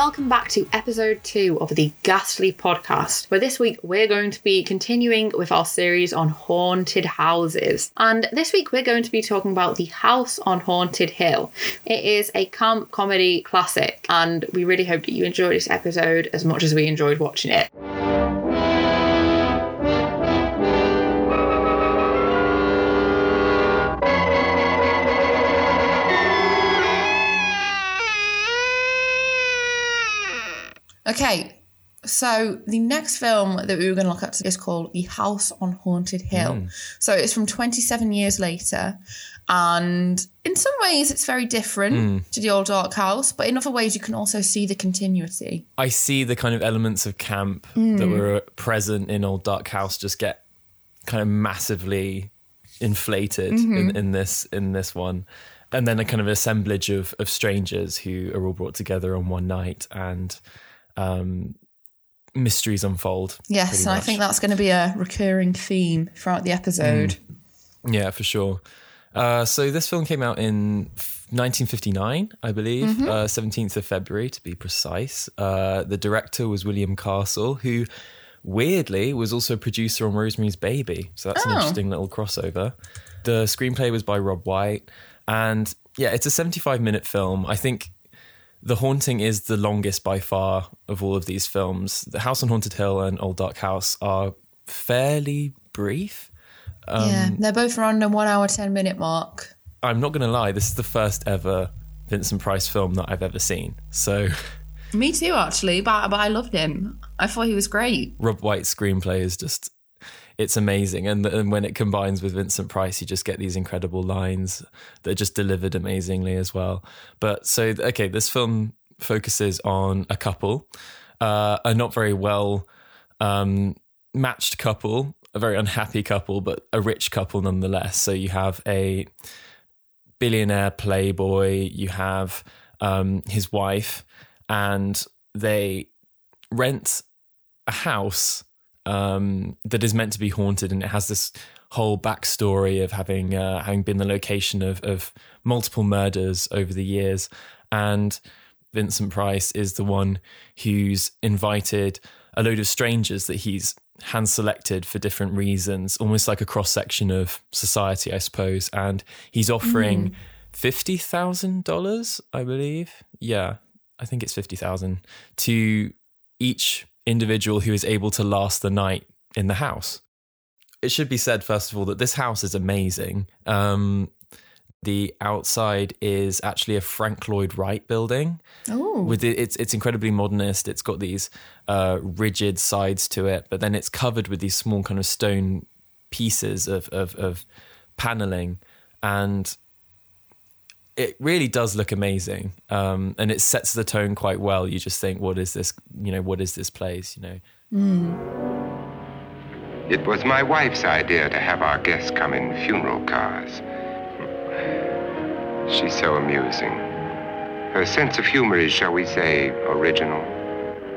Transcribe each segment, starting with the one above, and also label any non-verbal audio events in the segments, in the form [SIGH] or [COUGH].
welcome back to episode two of the Ghastly podcast, where this week we're going to be continuing with our series on haunted houses. And this week we're going to be talking about The House on Haunted Hill. It is a camp comedy classic, and we really hope that you enjoyed this episode as much as we enjoyed watching it. Okay, so the next film that we were going to look at is called The House on Haunted Hill. Hmm. So it's from 27 years later, and in some ways it's very different hmm. to the old Dark House, but in other ways you can also see the continuity. I see the kind of elements of camp hmm. that were uh, present in Old Dark House just get kind of massively inflated in, mm-hmm. in this in this one. And then a kind of assemblage of, of strangers who are all brought together on one night and um, mysteries unfold. Yes, and I think that's going to be a recurring theme throughout the episode. Yeah, for sure. Uh, so this film came out in 1959, I believe, Mm-hmm. uh, 17th of February to be precise. Uh, the director was William Castle, who weirdly was also a producer on Rosemary's Baby. So that's an Oh. interesting little crossover. The screenplay was by Robb White. And yeah, it's a 75 minute film. I think The Haunting is the longest by far of all of these films. The House on Haunted Hill and Old Dark House are fairly brief. yeah, Um, they're both around the one hour, 10 minute mark. I'm not going to lie, this is the first ever Vincent Price film that I've ever seen. So Me too, actually, but, but I loved him. I thought he was great. Robb White's screenplay is just it's amazing and, and when it combines with Vincent Price you just get these incredible lines that are just delivered amazingly as well. But so okay, this film focuses on a couple, uh, a not very well um, matched couple, a very unhappy couple, but a rich couple nonetheless. So you have a billionaire playboy, you have um, his wife, and they rent a house um, that is meant to be haunted, and it has this whole backstory of having uh, having been the location of, of multiple murders over the years, and Vincent Price is the one who's invited a load of strangers that he's hand selected for different reasons, almost like a cross section of society, I suppose. And he's offering fifty thousand dollars, I believe. Yeah, I think it's fifty thousand to each individual who is able to last the night in the house. It should be said first of all that this house is amazing. Um, the outside is actually a Frank Lloyd Wright building Oh, with it, it's it's incredibly modernist. It's got these uh, rigid sides to it, but then it's covered with these small kind of stone pieces of of, of paneling, and it really does look amazing. Um, and it sets the tone quite well. You just think, what is this? You know, what is this place? You know, It was my wife's idea to have our guests come in funeral cars. [LAUGHS] She's so amusing. Her sense of humor is, shall we say, original.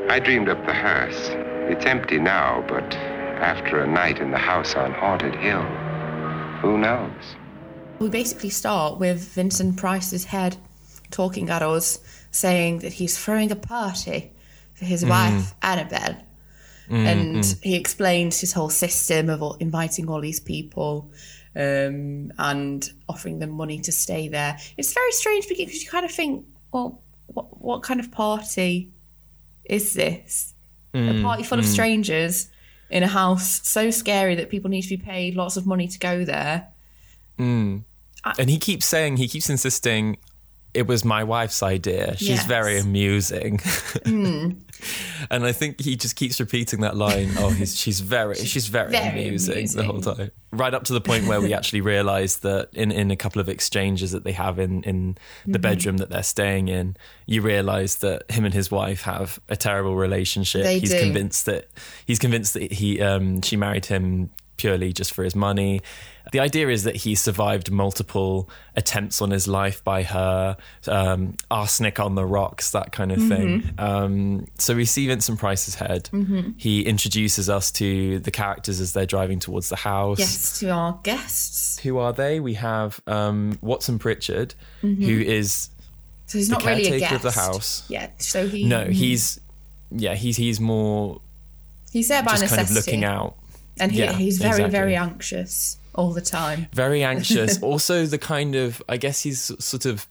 I dreamed up the hearse. It's empty now, but after a night in the house on Haunted Hill, who knows? We basically start with Vincent Price's head talking at us, saying that he's throwing a party for his mm. wife, Annabelle. Mm, and mm. he explains his whole system of inviting all these people um, and offering them money to stay there. It's very strange because you kind of think, well, what, what kind of party is this? a party full of strangers in a house so scary that people need to be paid lots of money to go there. And he keeps saying, he keeps insisting. It was my wife's idea. She's Yes. very amusing, [LAUGHS] and I think he just keeps repeating that line. Oh, he's she's very she's very, very amusing, the whole time. Right up to the point where we [LAUGHS] actually realise that in, in a couple of exchanges that they have in in Mm-hmm. the bedroom that they're staying in, you realise that him and his wife have a terrible relationship. They he's do. convinced that he's convinced that he um she married him purely just for his money. The idea is that he survived multiple attempts on his life by her, um, arsenic on the rocks, that kind of thing. Mm-hmm. Um, so we see Vincent Price's head. He introduces us to the characters as they're driving towards the house. Yes, to our guests. Who are they? We have um, Watson Pritchard, Mm-hmm. who is So he's the not really a caretaker guest. of the house. Yeah. So he No, he's yeah, he's he's more he's there by just necessity. kind of looking out. And he, Yeah, he's very exactly. very anxious all the time. very anxious. [LAUGHS] also, the kind of I guess he's sort of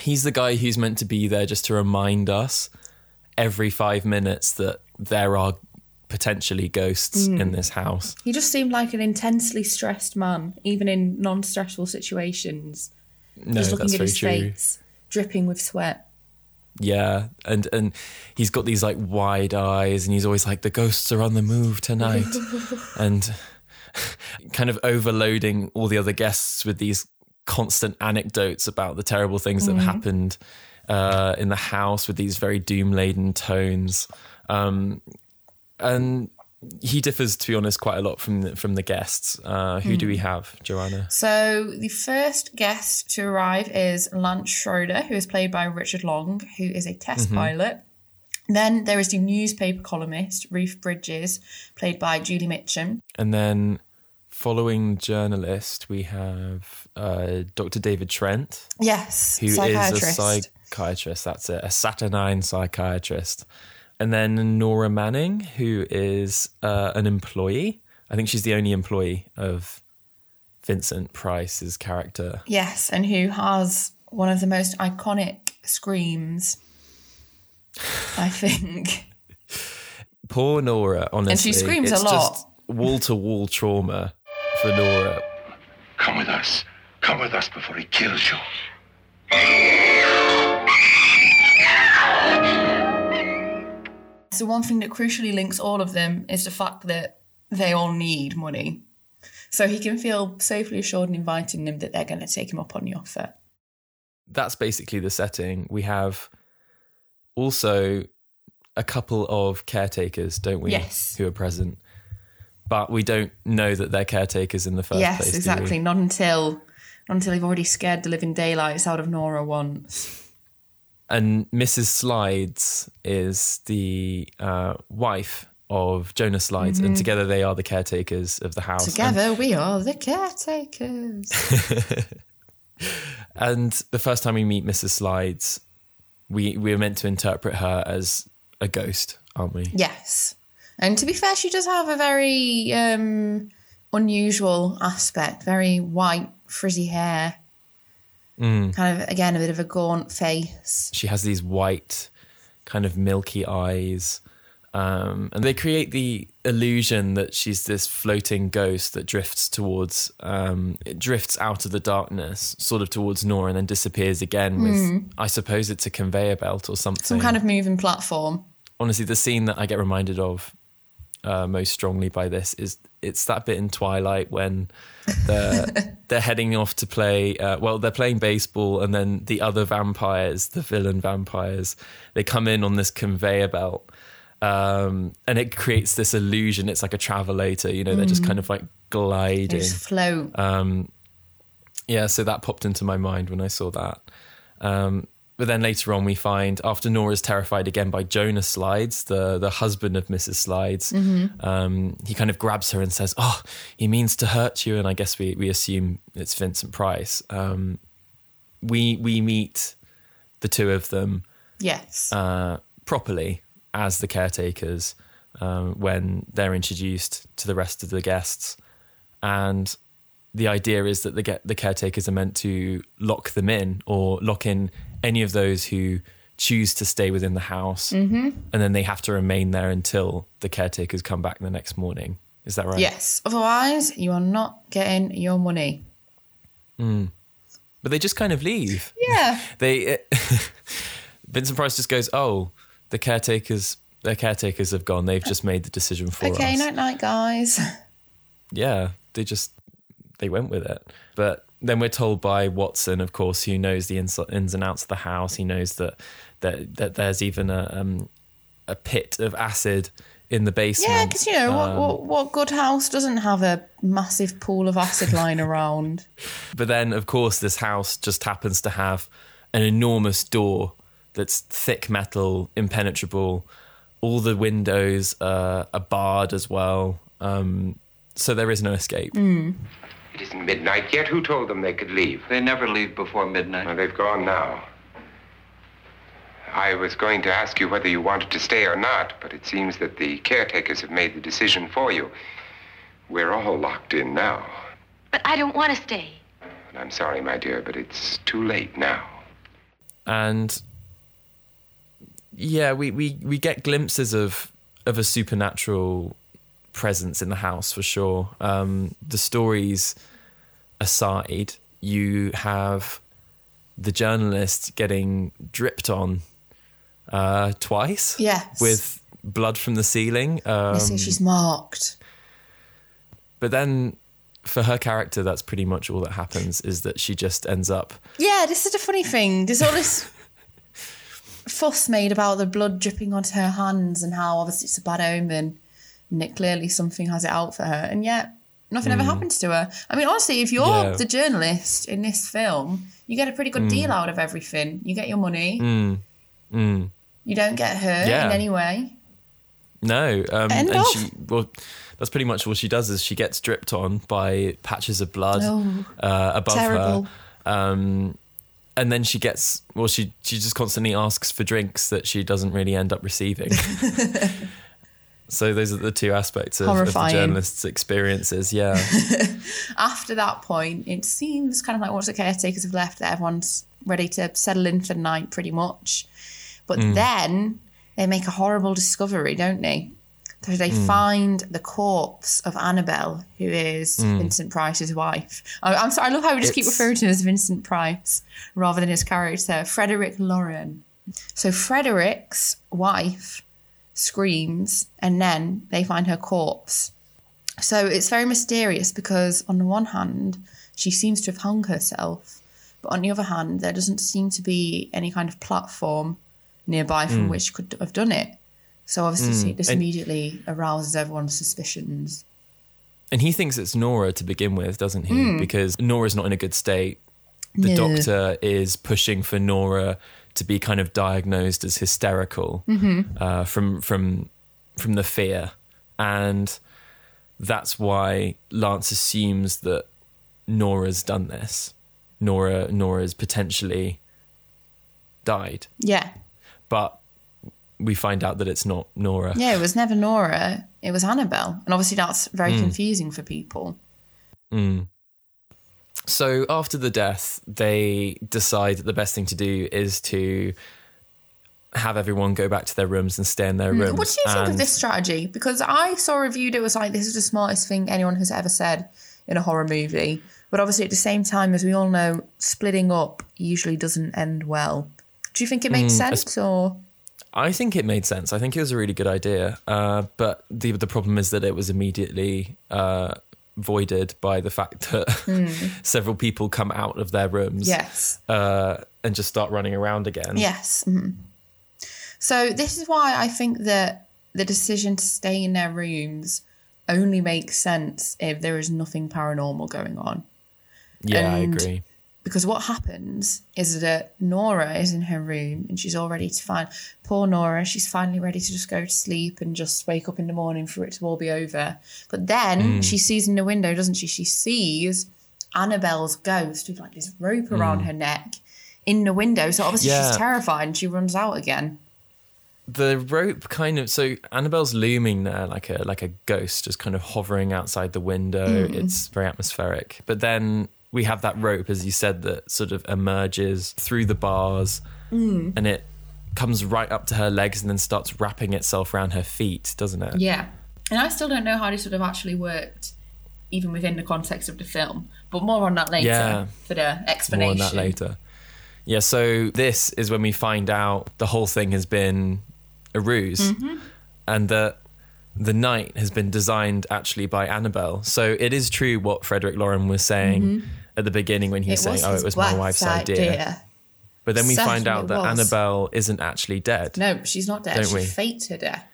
he's the guy who's meant to be there just to remind us every five minutes that there are potentially ghosts Hmm. in this house. He just seemed like an intensely stressed man, even in non-stressful situations. No, just looking that's at very his true. face, dripping with sweat. Yeah, and and he's got these like wide eyes, and he's always like, "The ghosts are on the move tonight," [LAUGHS] and [LAUGHS] kind of overloading all the other guests with these constant anecdotes about the terrible things that have happened uh, in the house with these very doom laden tones. Um, and he differs, to be honest, quite a lot from the, from the guests. Uh, who do we have, Johanna? So the first guest to arrive is Lance Schroeder, who is played by Richard Long, who is a test Mm-hmm. pilot. Then there is the newspaper columnist Ruth Bridges, played by Julie Mitchum. And then following journalist, we have uh, Dr. David Trent. Yes, who is a psychiatrist. That's it, a saturnine psychiatrist. And then Nora Manning, who is uh, an employee. I think she's the only employee of Vincent Price's character. yes, and who has one of the most iconic screams. I think. [LAUGHS] Poor Nora, honestly. And she screams a lot. wall to wall trauma for Nora. Come with us. Come with us before he kills you. So one thing that crucially links all of them is the fact that they all need money. So he can feel safely assured in inviting them that they're going to take him up on the offer. That's basically the setting. We have also a couple of caretakers, don't we? Yes. Who are present. But we don't know that they're caretakers in the first yes, place. we? exactly. Not until not until they've already scared the living daylights out of Nora once. And Mrs. Slydes is the uh, wife of Jonas Slydes, and together they are the caretakers of the house. And- Together we are the caretakers. [LAUGHS] And, the first time we meet Mrs. Slydes, we we're meant to interpret her as a ghost, aren't we? yes. And to be fair, she does have a very um, unusual aspect. Very white, frizzy hair. Mm. Kind of, again, a bit of a gaunt face. She has these white, kind of milky eyes. Um, and they create the illusion that she's this floating ghost that drifts towards, um, it drifts out of the darkness, sort of towards Nora, and then disappears again with, I suppose it's a conveyor belt or something. Some kind of moving platform. Honestly, the scene that I get reminded of uh, most strongly by this is it's that bit in Twilight when they're [LAUGHS] they're heading off to play. Uh, well, they're playing baseball, and then the other vampires, the villain vampires, they come in on this conveyor belt, um, and it creates this illusion. It's like a travelator, you know. They're just kind of like They gliding. just float. Yeah, so that popped into my mind when I saw that. Um, but then later on, we find after Nora's terrified again by Jonah Slydes, the the husband of Mrs. Slydes, um, he kind of grabs her and says, "Oh, he means to hurt you." And I guess we we assume it's Vincent Price. Um, we we meet the two of them yes. uh, properly as the caretakers um, when they're introduced to the rest of the guests, and the idea is that the get the caretakers are meant to lock them in or lock in any of those who choose to stay within the house, mm-hmm. and then they have to remain there until the caretakers come back the next morning. Is that right? yes. Otherwise, you are not getting your money. But they just kind of leave. Yeah. [LAUGHS] they [LAUGHS] Vincent Price just goes, "Oh, the caretakers, their caretakers have gone. They've just made the decision for okay, us." night night, guys. [LAUGHS] yeah, they just they went with it. But then we're told by Watson, of course, who knows the ins, ins and outs of the house. He knows that that, that there's even a um, a pit of acid in the basement. Yeah, because you know what, Um, what what good house doesn't have a massive pool of acid lying around? [LAUGHS] But then, of course, this house just happens to have an enormous door that's thick metal, impenetrable. All the windows uh, are barred as well. Um, so there is no escape. It isn't midnight yet. Who told them they could leave? They never leave before midnight. Well, they've gone now. I was going to ask you whether you wanted to stay or not, but it seems that the caretakers have made the decision for you. We're all locked in now. But I don't want to stay. And I'm sorry, my dear, but it's too late now. and yeah, we, we, we get glimpses of of a supernatural presence in the house for sure. Um, the stories aside, you have the journalist getting dripped on uh, twice. Yes. with blood from the ceiling. Um, say she's marked. but then for her character, that's pretty much all that happens is that she just ends up Yeah, this is a funny thing. There's all this [LAUGHS] fuss made about the blood dripping onto her hands and how obviously it's a bad omen and that clearly something has it out for her. And yet nothing ever happens to her. I mean, honestly, if you're. Yeah. the journalist in this film, you get a pretty good deal out of everything. You get your money. You don't get hurt. Yeah. in any way. No, um, End and of. she well, that's pretty much all she does is she gets dripped on by patches of blood Oh, uh, above terrible. her, um, and then she gets well, she she just constantly asks for drinks that she doesn't really end up receiving. [LAUGHS] so those are the two aspects of, of the journalist's experiences. Yeah, [LAUGHS] After that point, it seems kind of like once the caretakers have left, that everyone's ready to settle in for the night pretty much. But Hmm. then they make a horrible discovery, don't they? So they Hmm. find the corpse of Annabelle, who is Vincent Price's wife. Oh, I'm sorry, I love how we just keep Hmm. Referring to him as Vincent Price rather than his character, Frederick Loren. So Frederick's wife screams, and then they find her corpse. So it's very mysterious because, on the one hand, she seems to have hung herself, but on the other hand, there doesn't seem to be any kind of platform nearby from hmm. which she could have done it. So obviously, hmm. this And- immediately arouses everyone's suspicions. and he thinks it's Nora to begin with, doesn't he? Hmm. Because Nora's not in a good state. The. No. doctor is pushing for Nora to be kind of diagnosed as hysterical Mm-hmm. uh, from from from the fear, and that's why Lance assumes that Nora's done this. Nora Nora's potentially died, Yeah, but we find out that it's not Nora. yeah. It was never Nora; it was Annabelle, and obviously that's very confusing for people. So after the death, they decide that the best thing to do is to have everyone go back to their rooms and stay in their rooms. Mm, What do you think of this strategy? Because I saw reviewed it was like this is the smartest thing anyone has ever said in a horror movie. But obviously, at the same time, as we all know, splitting up usually doesn't end well. Do you think it makes Mm, sense, or I think it made sense. I think it was a really good idea. Uh, but the the problem is that it was immediately uh, voided by the fact [LAUGHS] that several people come out of their rooms yes, uh, and just start running around again. yes? mhm. So this is why I think that the decision to stay in their rooms only makes sense if there is nothing paranormal going on. Yeah, I agree. Because what happens is that Nora is in her room and she's all ready to find poor Nora. She's finally ready to just go to sleep and just wake up in the morning for it to all be over. But then hmm. she sees in the window, doesn't she? She sees Annabelle's ghost with like this rope around hmm. her neck in the window. So obviously Yeah. she's terrified and she runs out again. the rope kind of so Annabelle's looming there like a like a ghost just kind of hovering outside the window hmm. it's very atmospheric but then we have that rope as you said that sort of emerges through the bars mm. and it comes right up to her legs and then starts wrapping itself around her feet doesn't it Yeah. And I still don't know how this would have actually worked, even within the context of the film. But more on that later Yeah. for the explanation. more on that later yeah so this is when we find out the whole thing has been a ruse mm-hmm. and that the night has been designed actually by Annabelle. So it is true what Frederick Loren was saying mm-hmm. at the beginning when he was saying, "Oh, it was my wife's idea." But then we find out that was. Annabelle isn't actually dead. No, she's not dead. Don't she we? faked her death.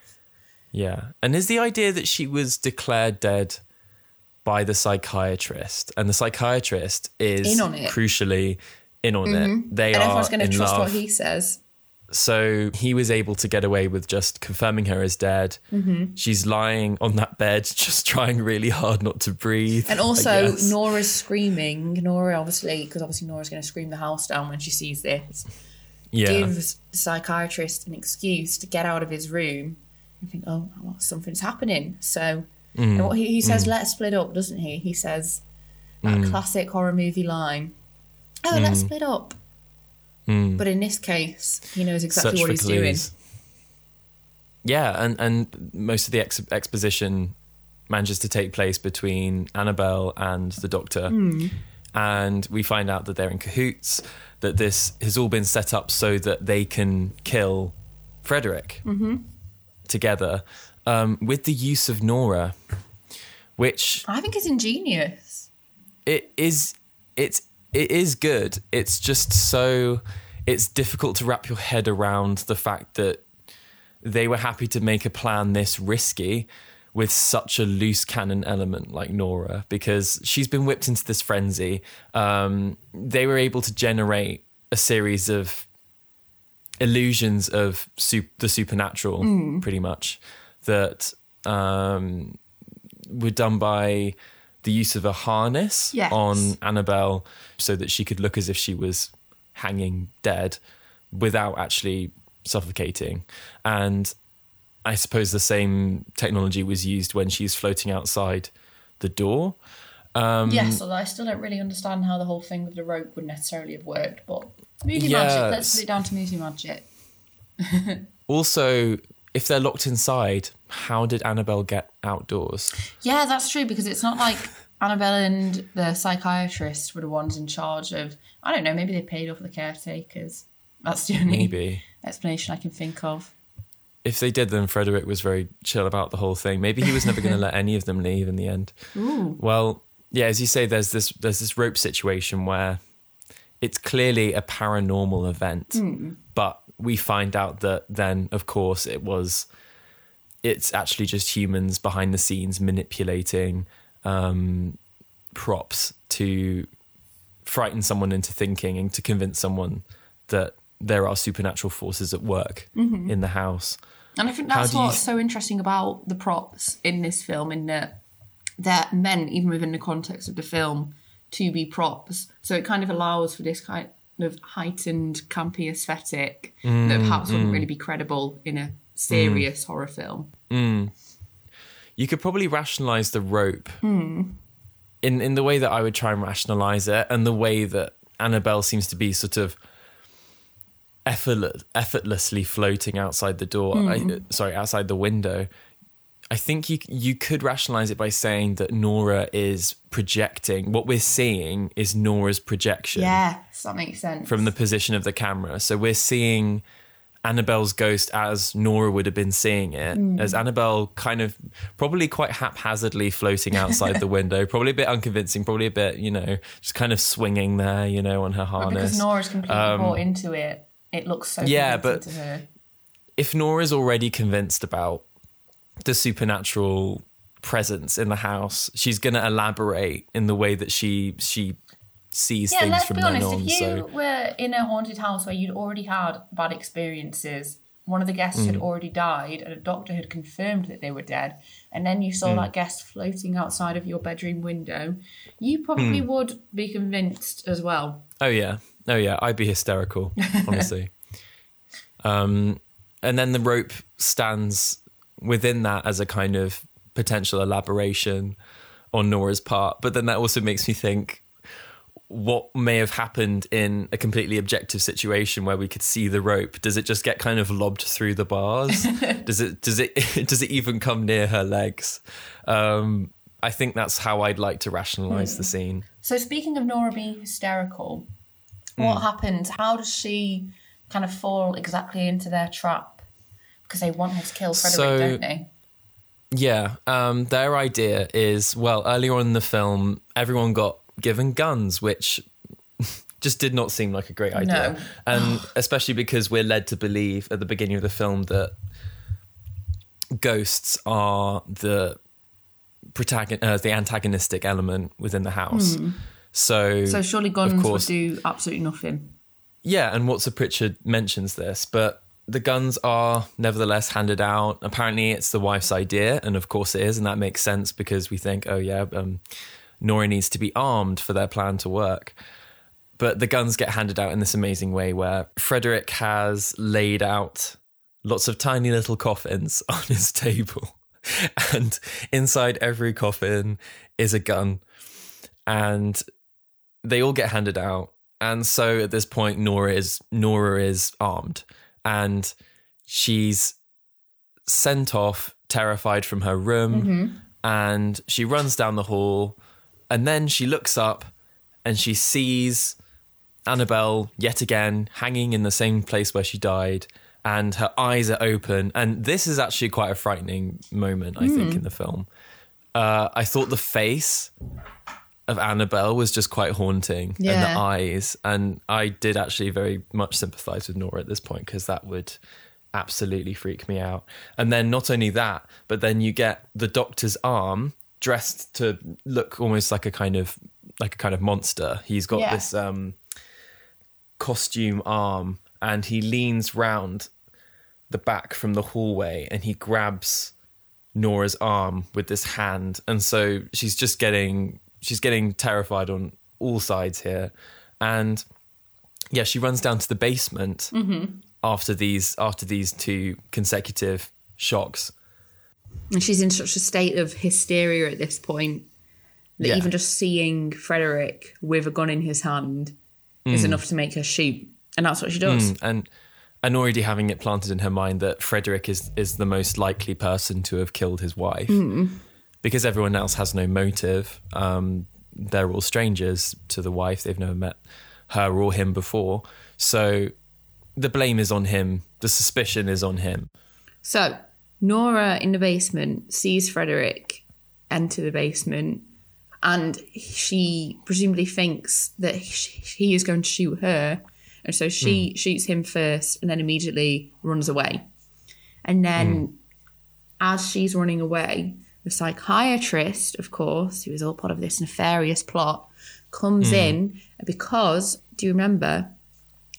Yeah. And is the idea that she was declared dead by the psychiatrist and the psychiatrist is In crucially in on it. Mm-hmm. They And are everyone's going to trust love. what he says. So he was able to get away with just confirming her as dead. Mm-hmm. She's lying on that bed, [LAUGHS] just trying really hard not to breathe. And also. Nora's screaming. Nora, obviously, because obviously Nora's going to scream the house down when she sees this. Yeah. gives the psychiatrist an excuse to get out of his room and think, oh, well, something's happening. So, Mm. and what he, he says, let's split up, doesn't he? He says that Mm. classic horror movie line, oh, let's split up. But in this case, he knows exactly what he's doing. Yeah, and and most of the ex- exposition manages to take place between Annabelle and the Doctor, Hmm. and we find out that they're in cahoots. That this has all been set up so that they can kill Frederick Mm-hmm. together um, with the use of Nora, which I think is ingenious. it is it's it is good. It's just so it's difficult to wrap your head around the fact that they were happy to make a plan this risky with such a loose cannon element like Nora because she's been whipped into this frenzy. Um, they were able to generate a series of illusions of the supernatural pretty much that um, were done by the use of a harness Yes. on Annabelle so that she could look as if she was hanging dead without actually suffocating. And I suppose the same technology was used when she's floating outside the door. Um, yes, although I still don't really understand how the whole thing with the rope would necessarily have worked, but movie magic, let's put it down to movie magic. [LAUGHS] Also, if they're locked inside, how did Annabelle get outdoors? Yeah, that's true because it's not like Annabelle and the psychiatrist were the ones in charge of. I don't know. Maybe they paid off the caretakers. That's the only Maybe. explanation I can think of. If they did, then Frederick was very chill about the whole thing. Maybe he was never going [LAUGHS] to let any of them leave in the end. Well, yeah, as you say, there's this there's this rope situation where it's clearly a paranormal event, hmm. but we find out that then, of course, it was it's actually just humans behind the scenes manipulating um, props to frighten someone into thinking and to convince someone that there are supernatural forces at work mm-hmm. in the house. And I think that's what's so interesting about the props in this film, in that they're meant, even within the context of the film, to be props. So it kind of allows for this kind of heightened, campy aesthetic that mm, perhaps wouldn't mm. really be credible in a serious horror film. Mm. you could probably rationalize the rope hmm. in in the way that I would try and rationalize it, and the way that Annabelle seems to be sort of effortless, effortlessly floating outside the door. I, hmm. sorry, outside the window. I think you you could rationalize it by saying that Nora is projecting. What we're seeing is Nora's projection Yes, that makes sense. from the position of the camera. So we're seeing Annabelle's ghost as Nora would have been seeing it, as Annabelle kind of probably quite haphazardly floating outside the [LAUGHS] window, probably a bit unconvincing, probably a bit, you know, just kind of swinging there, you know, on her But harness. because Nora's completely bought into it, it looks so Um, yeah, but- to her. if Nora's already convinced about the supernatural presence in the house, she's going to elaborate in the way that she she sees Yeah, things let's from be then honest. on. If you so were in a haunted house where you'd already had bad experiences, one of the guests Mm. had already died, and a doctor had confirmed that they were dead, and then you saw Mm. that guest floating outside of your bedroom window, you probably Mm. would be convinced as well. Oh yeah, oh yeah, I'd be hysterical, honestly. [LAUGHS] um, and then the rope stands within that as a kind of potential elaboration on Nora's part, but then that also makes me think what may have happened in a completely objective situation where we could see the rope does it just get kind of lobbed through the bars [LAUGHS] does it does it [LAUGHS] does it even come near her legs um i think that's how i'd like to rationalize the scene So, speaking of Nora being hysterical, Hmm. what happens? How does she kind of fall exactly into their trap? Because they want her to kill Frederick, So- don't they? Yeah, um, their idea is well, earlier on in the film, everyone got given guns, which [LAUGHS] just did not seem like a great idea. No. And [SIGHS] especially because we're led to believe at the beginning of the film that ghosts are the protagon- uh, the antagonistic element within the house. So, Hmm. So, surely guns would do absolutely nothing. yeah, and Watson Pritchard mentions this, but the guns are nevertheless handed out. Apparently, it's the wife's idea, and of course it is, and that makes sense because we think, oh yeah, um, Nora needs to be armed for their plan to work. but the guns get handed out in this amazing way where Frederick has laid out lots of tiny little coffins [LAUGHS] on his table. And inside every coffin is a gun. And they all get handed out. And so at this point, Nora is Nora is armed. And she's sent off, terrified from her room. Mm-hmm. And she runs down the hall. And then she looks up and she sees Annabelle yet again hanging in the same place where she died, and her eyes are open. And this is actually quite a frightening moment, I think, in the film. Uh, I thought the face of Annabelle was just quite haunting, and the eyes. And I did actually very much sympathize with Nora at this point because that would absolutely freak me out. And then not only that, but then you get the doctor's arm dressed to look almost like a kind of like a kind of monster. He's got Yeah. this um costume arm and he leans round the back from the hallway and he grabs Nora's arm with this hand and so she's just getting she's getting terrified on all sides here and yeah she runs down to the basement after these after these two consecutive shocks And she's in such a state of hysteria at this point that Yeah. even just seeing Frederick with a gun in his hand is enough to make her shoot. And that's what she does. Mm, and and already having it planted in her mind that Frederick is is the most likely person to have killed his wife because everyone else has no motive. Um, they're all strangers to the wife; they've never met her or him before, so the blame is on him. The suspicion is on him. So Nora in the basement sees Frederick enter the basement and she presumably thinks that he is going to shoot her. And so she hmm. shoots him first and then immediately runs away. And then hmm. as she's running away, the psychiatrist, of course, who is all part of this nefarious plot, comes hmm. in because, do you remember,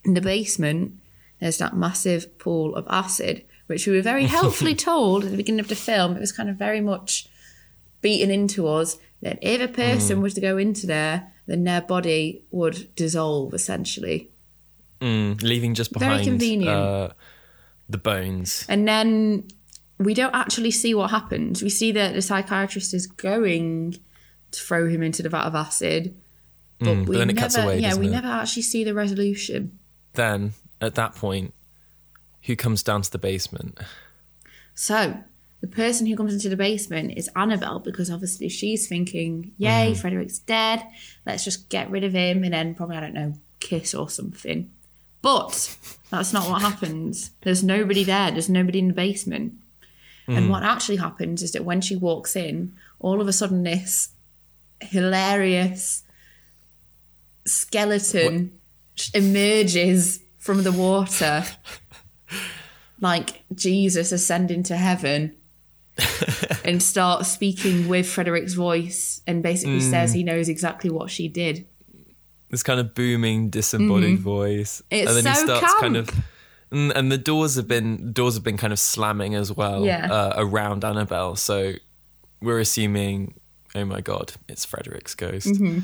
in the basement, there's that massive pool of acid, which we were very [LAUGHS] helpfully told at the beginning of the film. It was kind of very much beaten into us that if a person was to go into there, then their body would dissolve essentially. Mm, leaving just behind Very convenient. uh, the bones. And then we don't actually see what happens. We see that the psychiatrist is going to throw him into the vat of acid. But, Mm, but we then it never, cuts away, yeah, we it? never actually see the resolution. Then at that point, who comes down to the basement? So the person who comes into the basement is Annabelle because obviously she's thinking, "Yay, Mm-hmm. Frederick's dead. Let's just get rid of him and then probably I don't know, kiss or something." But that's not what happens. There's nobody there. There's nobody in the basement. Mm. And what actually happens is that when she walks in, all of a sudden this hilarious skeleton emerges from the water [LAUGHS] like Jesus ascending to heaven [LAUGHS] and starts speaking with Frederick's voice and basically says he knows exactly what she did. this kind of booming disembodied voice Mm-hmm. It's and then he so starts kind of and, and the doors have been doors have been kind of slamming as well Yeah. uh, around annabelle so we're assuming oh my god it's frederick's ghost Mm-hmm.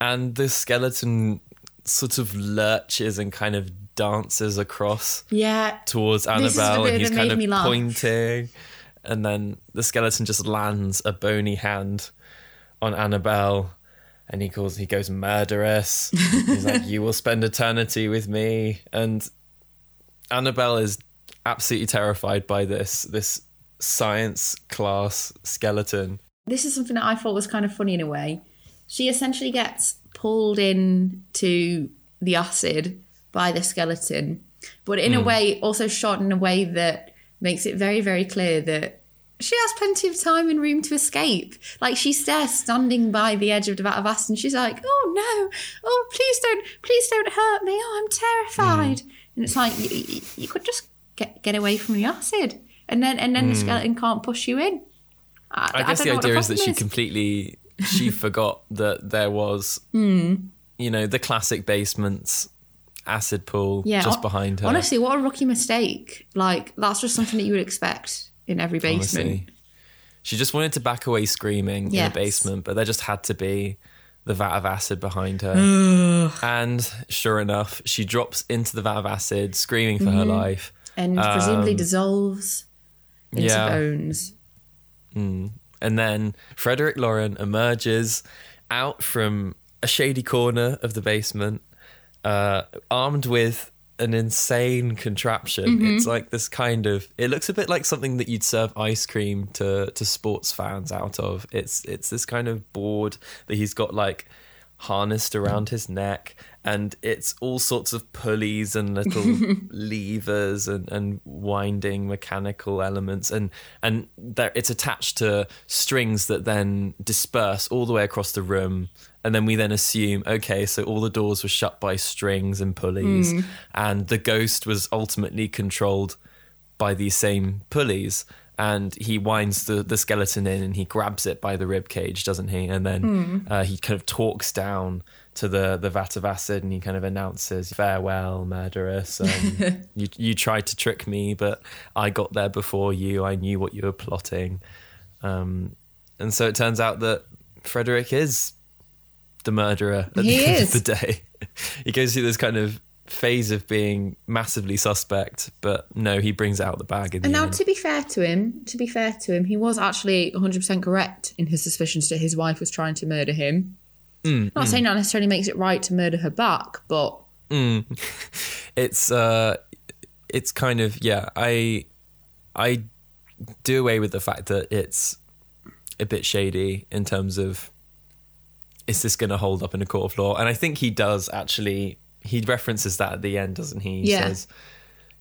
and the skeleton sort of lurches and kind of dances across Yeah. towards This is the annabelle and he's kind of pointing and then the skeleton just lands a bony hand on Annabelle and he calls he goes murderous. He's like, You will spend eternity with me. And Annabelle is absolutely terrified by this this science class skeleton. This is something that I thought was kind of funny in a way. She essentially gets pulled in to the acid by the skeleton, but in a hmm. way also shot in a way that makes it very, very clear that she has plenty of time and room to escape. Like she's there standing by the edge of the vat of acid and she's like, oh no, oh please don't, please don't hurt me. Oh, I'm terrified. Hmm. And it's like, you, you- could just get, get away from the acid. And then, and then the hmm. skeleton can't push you in. I guess don't the idea is that she completely she [LAUGHS] forgot that there was you know, the classic basements acid pool yeah, just behind her. Honestly, what a rookie mistake. Like, that's just something that you would expect in every basement. honestly. She just wanted to back away screaming in the basement, but there just had to be the vat of acid behind her. and sure enough, she drops into the vat of acid, screaming for her mm-hmm. life. And presumably um, dissolves into yeah. bones. Mm. And then Frederick Loren emerges out from a shady corner of the basement, uh, armed with an insane contraption. It's like this kind of. It looks a bit like something that you'd serve ice cream to to sports fans out of. It's it's this kind of board that he's got like harnessed around his neck and it's all sorts of pulleys and little [LAUGHS] levers and, and winding mechanical elements and and there it's attached to strings that then disperse all the way across the room and then we then assume okay so all the doors were shut by strings and pulleys and the ghost was ultimately controlled by these same pulleys. And he winds the, the skeleton in and he grabs it by the rib cage doesn't he? And then uh, he kind of talks down to the, the vat of acid and he kind of announces farewell murderess. Um, [LAUGHS] you, you tried to trick me but i got there before you. I knew what you were plotting. Um, and so it turns out that frederick is the murderer at He the end is. of the day he goes through this kind of phase of being massively suspect but no he brings out the bag in And the now, end. to be fair to him, to be fair to him, he was actually 100% correct in his suspicions that his wife was trying to murder him. Mm, Not saying that necessarily makes it right to murder her back, but [LAUGHS] it's uh it's kind of yeah i i do away with the fact that it's a bit shady in terms of is this going to hold up in a court of law and i think he does actually he references that at the end doesn't he he Yeah. says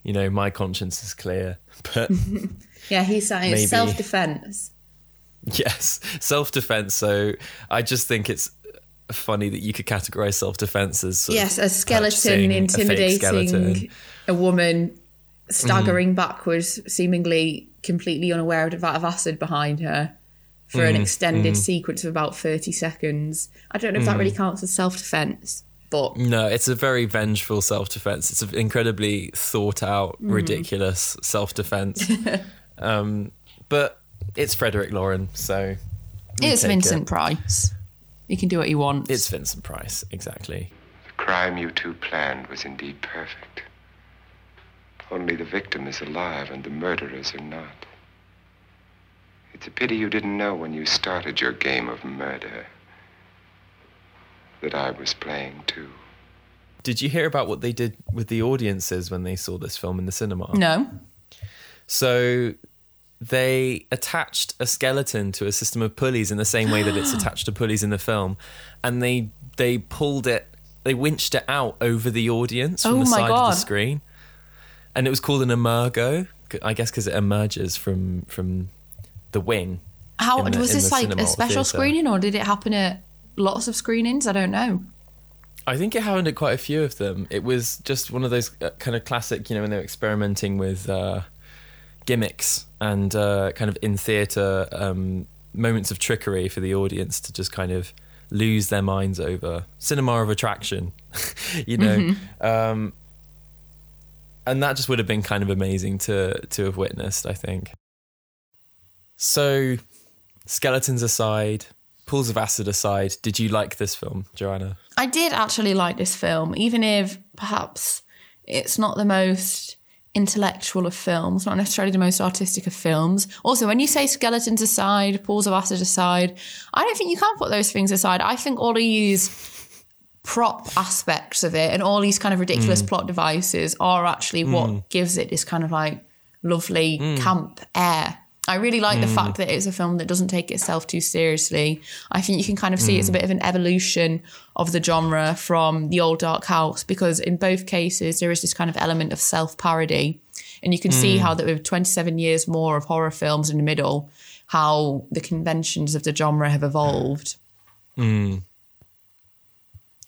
you know my conscience is clear [LAUGHS] but [LAUGHS] yeah, he's saying Maybe. self defense. yes [LAUGHS] self-defense so i just think it's funny that you could categorize self-defense as Yes, a skeleton purchasing a intimidating skeleton. a woman, Mm. staggering backwards, seemingly completely unaware of the vat of acid behind her for Mm, an extended sequence of about 30 seconds. I don't know if that Mm. really counts as self defense, but No, it's a very vengeful self defense. It's an incredibly thought out, ridiculous self defense. [LAUGHS] um, but it's Frederick Loren, so it's Vincent it. Price. He can do what he wants. It's Vincent Price, exactly. The crime you two planned was indeed perfect. Only the victim is alive and the murderers are not. It's a pity you didn't know when you started your game of murder that I was playing too. Did you hear about what they did with the audiences when they saw this film in the cinema? no. So they attached a skeleton to a system of pulleys in the same way that it's [GASPS] attached to pulleys in the film, and they they pulled it, they winched it out over the audience from Oh the my side of the screen, and it was called an emergo. I guess because it emerges from from the wing. How the- was this like a special theatre. screening or did it happen at lots of screenings? I don't know. I think it happened at quite a few of them. It was just one of those uh, kind of classic, you know, when they were experimenting with uh, gimmicks and uh, kind of in theatre um, moments of trickery for the audience to just kind of lose their minds over cinema of attraction, [LAUGHS] you know. Um, and that just would have been kind of amazing to to have witnessed, I think. So, skeletons aside, pools of acid aside, did you like this film, Johanna? I did actually like this film, even if perhaps it's not the most intellectual of films, not necessarily the most artistic of films. Also, when you say skeletons aside, pools of acid aside, I don't think you can put those things aside. I think all of these prop aspects of it and all these kind of ridiculous mm. plot devices are actually what mm. gives it this kind of like lovely mm. camp air. I really like the fact that it's a film that doesn't take itself too seriously. I think you can kind of see it's a bit of an evolution of the genre from the old Dark House because in both cases there is this kind of element of self parody. And you can see how that with 27 years more of horror films in the middle, how the conventions of the genre have evolved.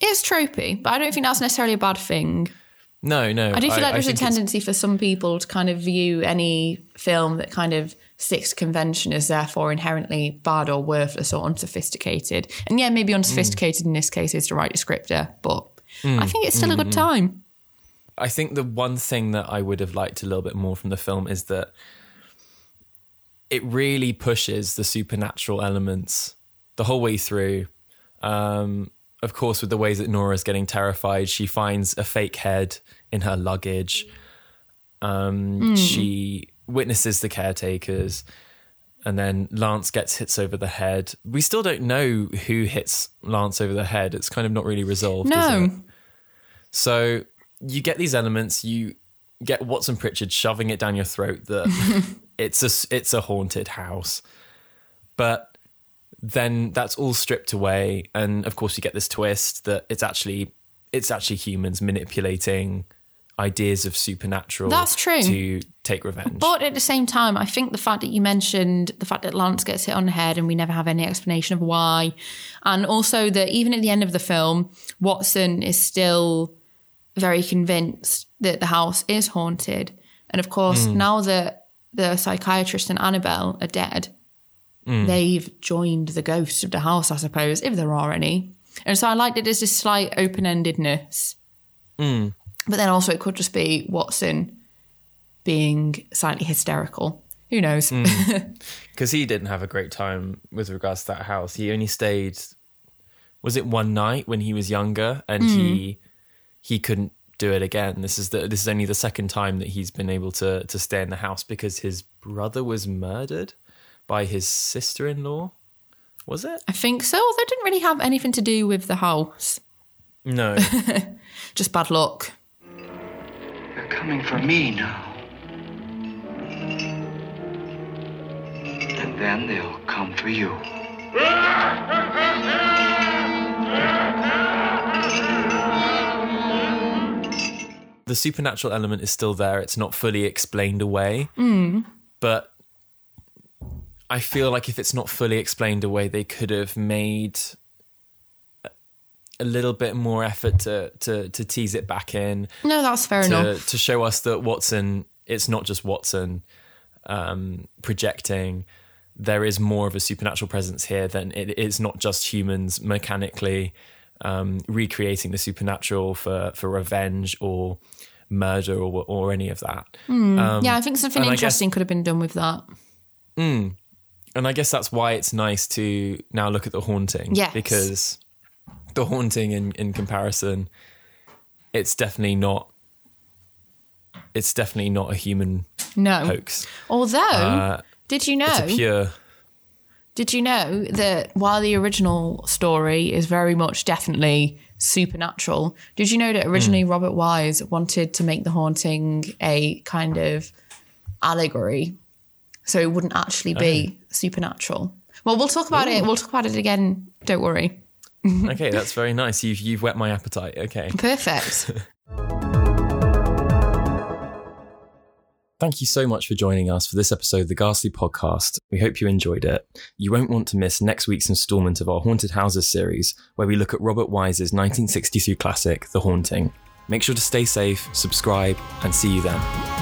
It's tropey, but I don't think that's necessarily a bad thing. No, no. I do feel like there's a tendency for some people to kind of view any film that kind of to convention is therefore inherently bad or worthless or unsophisticated. And yeah, maybe unsophisticated in this case is the right descriptor, but I think it's still a good time. I think the one thing that I would have liked a little bit more from the film is that it really pushes the supernatural elements the whole way through. Um, of course, with the ways that Nora's getting terrified, she finds a fake head in her luggage. Um, She witnesses the caretakers, and then Lance gets hits over the head. We still don't know who hits Lance over the head. It's kind of not really resolved. is No. it? So you get these elements. You get Watson Pritchard shoving it down your throat that [LAUGHS] it's a it's a haunted house, but then that's all stripped away, and of course you get this twist that it's actually it's actually humans manipulating ideas of supernatural. That's true. To take revenge. But at the same time, I think the fact that you mentioned the fact that Lance gets hit on the head and we never have any explanation of why, and also that even at the end of the film, Watson is still very convinced that the house is haunted. And of course, hmm. now that the psychiatrist and Annabelle are dead, hmm. they've joined the ghosts of the house, I suppose, if there are any. And so I like that there's this slight open endedness. Hmm. But then also, it could just be Watson being slightly hysterical. Who knows? Hmm. [LAUGHS] because he didn't have a great time with regards to that house. He only stayed. Was it one night when he was younger, and he hmm. he couldn't do it again. This is the this is only the second time that he's been able to to stay in the house because his brother was murdered by his sister in law. Was it? I think so. Although it didn't really have anything to do with the house, No. [LAUGHS] just bad luck. They're coming for me now. And then they'll come for you. the supernatural element is still there. It's not fully explained away. Hmm. But I feel like if it's not fully explained away, they could have made a- a little bit more effort to to to tease it back in No, that's fair to enough. to show us that Watson it's not just Watson um, projecting. There is more of a supernatural presence here than it is not just humans mechanically um, recreating the supernatural for for revenge or murder or or any of that. yeah, I think something and I guess- interesting could have been done with that. and I guess that's why it's nice to now look at the haunting. Yes. Because the haunting in, in comparison, it's definitely not it's definitely not a human No. hoax. Although, did you know? Uh, It's a pure Did you know that while the original story is very much definitely supernatural, did you know that originally Robert Wise wanted to make the haunting a kind of allegory? So it wouldn't actually be supernatural. Well, we'll talk about it. We'll talk about it again. Don't worry. [LAUGHS] Okay, that's very nice. You've you've whet my appetite. Okay. Perfect. [LAUGHS] Thank you so much for joining us for this episode of the Ghastly Podcast. We hope you enjoyed it. You won't want to miss next week's installment of our Haunted Houses series, where we look at Robert Wise's 1962 classic, The Haunting. Make sure to stay safe, subscribe, and see you then.